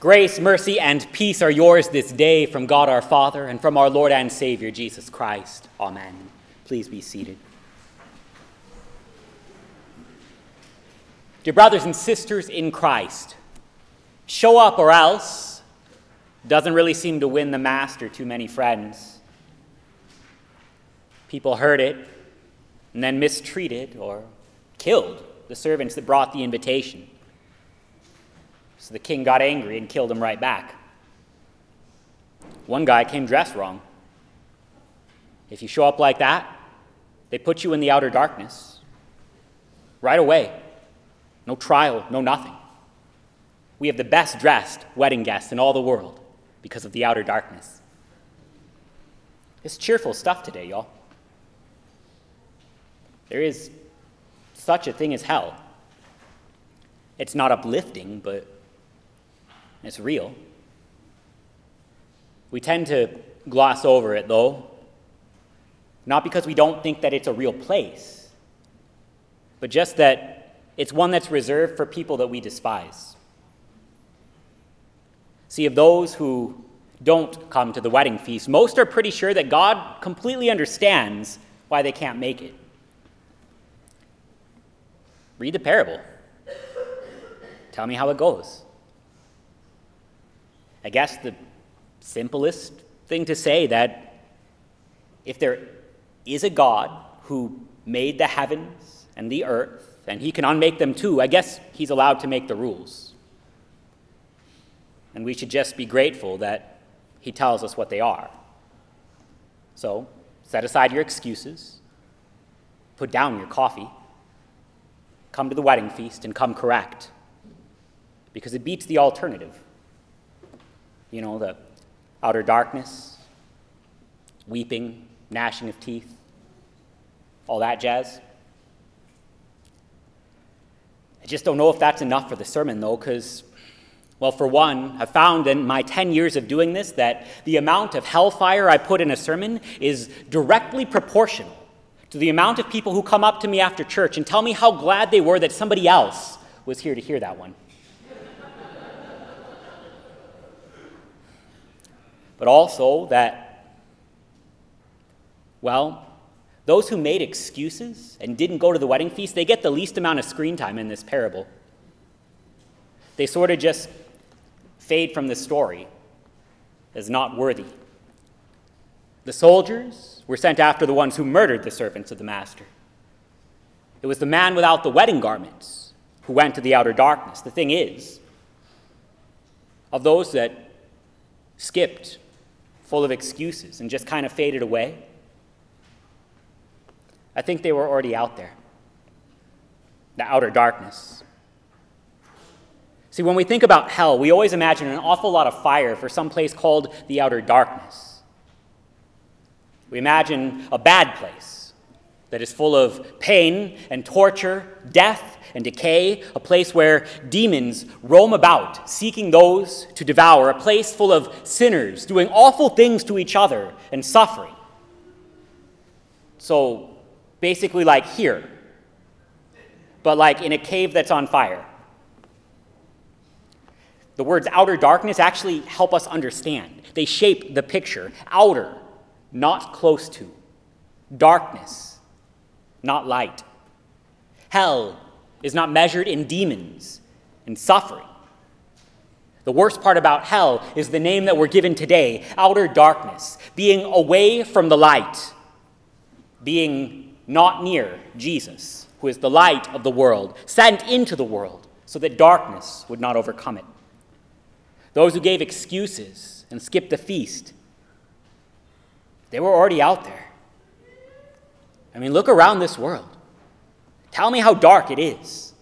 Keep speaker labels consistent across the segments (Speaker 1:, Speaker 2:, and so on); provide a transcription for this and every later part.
Speaker 1: Grace, mercy, and peace are yours this day from God our Father and from our Lord and Savior Jesus Christ. Amen. Please be seated. Dear brothers and sisters in Christ, show up or else doesn't really seem to win the master too many friends. People heard it and then mistreated or killed the servants that brought the invitation. So the king got angry and killed him right back. One guy came dressed wrong. If you show up like that, they put you in the outer darkness right away. No trial, no nothing. We have the best dressed wedding guests in all the world because of the outer darkness. It's cheerful stuff today, y'all. There is such a thing as hell. It's not uplifting, but it's real. We tend to gloss over it, though, not because we don't think that it's a real place, but just that it's one that's reserved for people that we despise. See, of those who don't come to the wedding feast, most are pretty sure that God completely understands why they can't make it. Read the parable. Tell me how it goes. I guess the simplest thing to say that if there is a God who made the heavens and the earth, and he can unmake them too, I guess he's allowed to make the rules. And we should just be grateful that he tells us what they are. So, set aside your excuses, put down your coffee, come to the wedding feast, and come correct. Because it beats the alternative you know, the outer darkness, weeping, gnashing of teeth, all that jazz. I just don't know if that's enough for the sermon, though, because, well, for one, I've found in my 10 years of doing this that the amount of hellfire I put in a sermon is directly proportional to the amount of people who come up to me after church and tell me how glad they were that somebody else was here to hear that one. But also that, well, those who made excuses and didn't go to the wedding feast, they get the least amount of screen time in this parable. They sort of just fade from the story as not worthy. The soldiers were sent after the ones who murdered the servants of the master. It was the man without the wedding garments who went to the outer darkness. The thing is, of those that skipped full of excuses and just kind of faded away? I think they were already out there, the outer darkness. See, when we think about hell, we always imagine an awful lot of fire for some place called the outer darkness. We imagine a bad place that is full of pain and torture, death and decay, a place where demons roam about, seeking those to devour, a place full of sinners doing awful things to each other and suffering. So, basically, like here, but like in a cave that's on fire. The words outer darkness actually help us understand. They shape the picture. Outer, not close to. Darkness, not light. Hell, is not measured in demons and suffering. The worst part about hell is the name that we're given today outer darkness, being away from the light, being not near Jesus, who is the light of the world, sent into the world so that darkness would not overcome it. Those who gave excuses and skipped the feast, they were already out there. I mean, look around this world. Tell me how dark it is.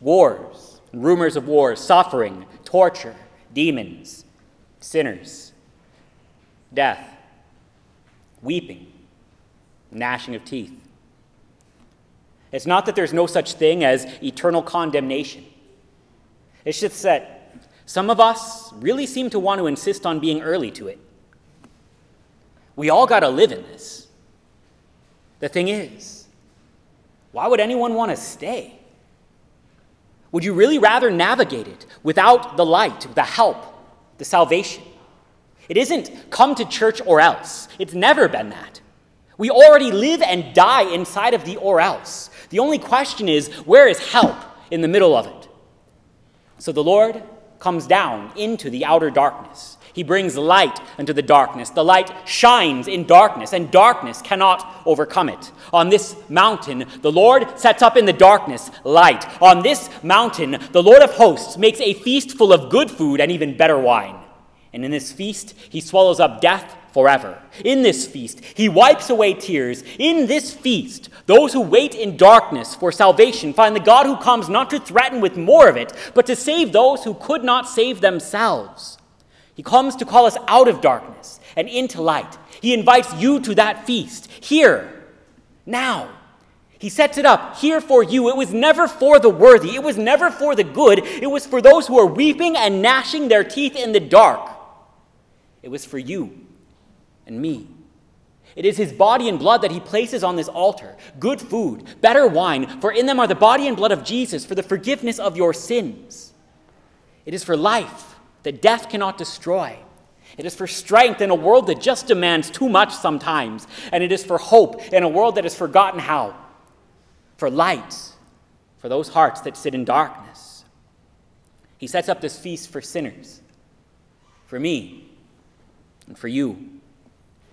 Speaker 1: Wars, rumors of wars, suffering, torture, demons, sinners, death, weeping, gnashing of teeth. It's not that there's no such thing as eternal condemnation. It's just that some of us really seem to want to insist on being early to it. We all got to live in this. The thing is, why would anyone want to stay? Would you really rather navigate it without the light, the help, the salvation? It isn't come to church or else. It's never been that. We already live and die inside of the or else. The only question is where is help in the middle of it? So the Lord comes down into the outer darkness. He brings light into the darkness. The light shines in darkness, and darkness cannot overcome it. On this mountain, the Lord sets up in the darkness light. On this mountain, the Lord of hosts makes a feast full of good food and even better wine. And in this feast, he swallows up death forever. In this feast, he wipes away tears. In this feast, those who wait in darkness for salvation find the God who comes not to threaten with more of it, but to save those who could not save themselves. He comes to call us out of darkness and into light. He invites you to that feast here, now. He sets it up here for you. It was never for the worthy, it was never for the good. It was for those who are weeping and gnashing their teeth in the dark. It was for you and me. It is his body and blood that he places on this altar good food, better wine, for in them are the body and blood of Jesus for the forgiveness of your sins. It is for life that death cannot destroy. It is for strength in a world that just demands too much sometimes. And it is for hope in a world that has forgotten how. For light for those hearts that sit in darkness. He sets up this feast for sinners, for me, and for you.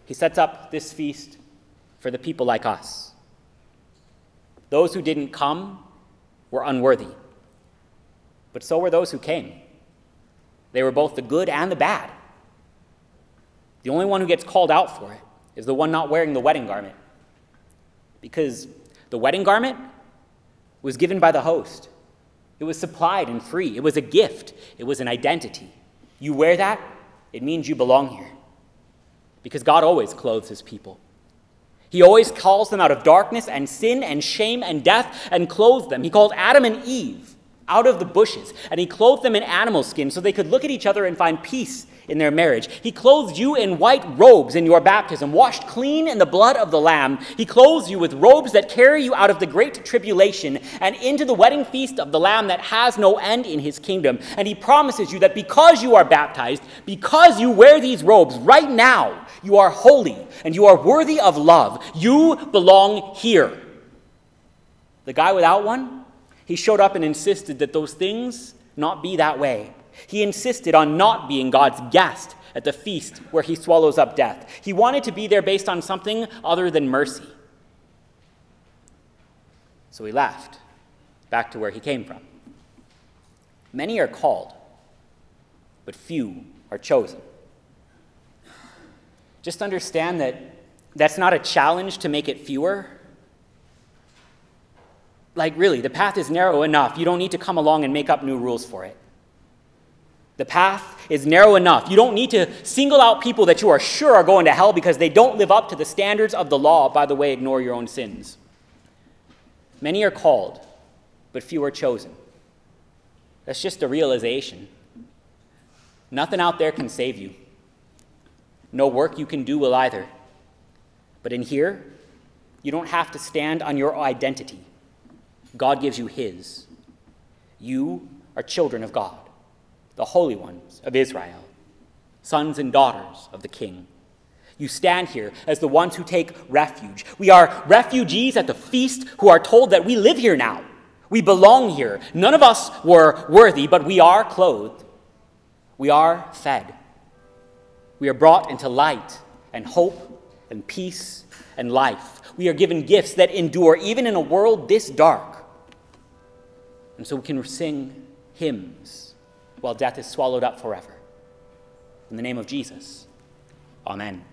Speaker 1: He sets up this feast for the people like us. Those who didn't come were unworthy, but so were those who came. They were both the good and the bad. The only one who gets called out for it is the one not wearing the wedding garment. Because the wedding garment was given by the host, it was supplied and free, it was a gift, it was an identity. You wear that, it means you belong here. Because God always clothes his people. He always calls them out of darkness and sin and shame and death and clothes them. He called Adam and Eve out of the bushes, and he clothed them in animal skin so they could look at each other and find peace in their marriage. He clothed you in white robes in your baptism, washed clean in the blood of the Lamb. He clothes you with robes that carry you out of the great tribulation and into the wedding feast of the Lamb that has no end in his kingdom. And he promises you that because you are baptized, because you wear these robes right now, you are holy and you are worthy of love. You belong here. The guy without one, he showed up and insisted that those things not be that way. He insisted on not being God's guest at the feast where he swallows up death. He wanted to be there based on something other than mercy. So he left, back to where he came from. Many are called, but few are chosen. Just understand that that's not a challenge to make it fewer like, really, the path is narrow enough. You don't need to come along and make up new rules for it. The path is narrow enough. You don't need to single out people that you are sure are going to hell because they don't live up to the standards of the law. By the way, ignore your own sins. Many are called, but few are chosen. That's just a realization. Nothing out there can save you. No work you can do will either. But in here, you don't have to stand on your identity. God gives you His. You are children of God, the holy ones of Israel, sons and daughters of the King. You stand here as the ones who take refuge. We are refugees at the feast who are told that we live here now. We belong here. None of us were worthy, but we are clothed. We are fed. We are brought into light and hope and peace and life. We are given gifts that endure even in a world this dark. And so we can sing hymns while death is swallowed up forever. In the name of Jesus, amen.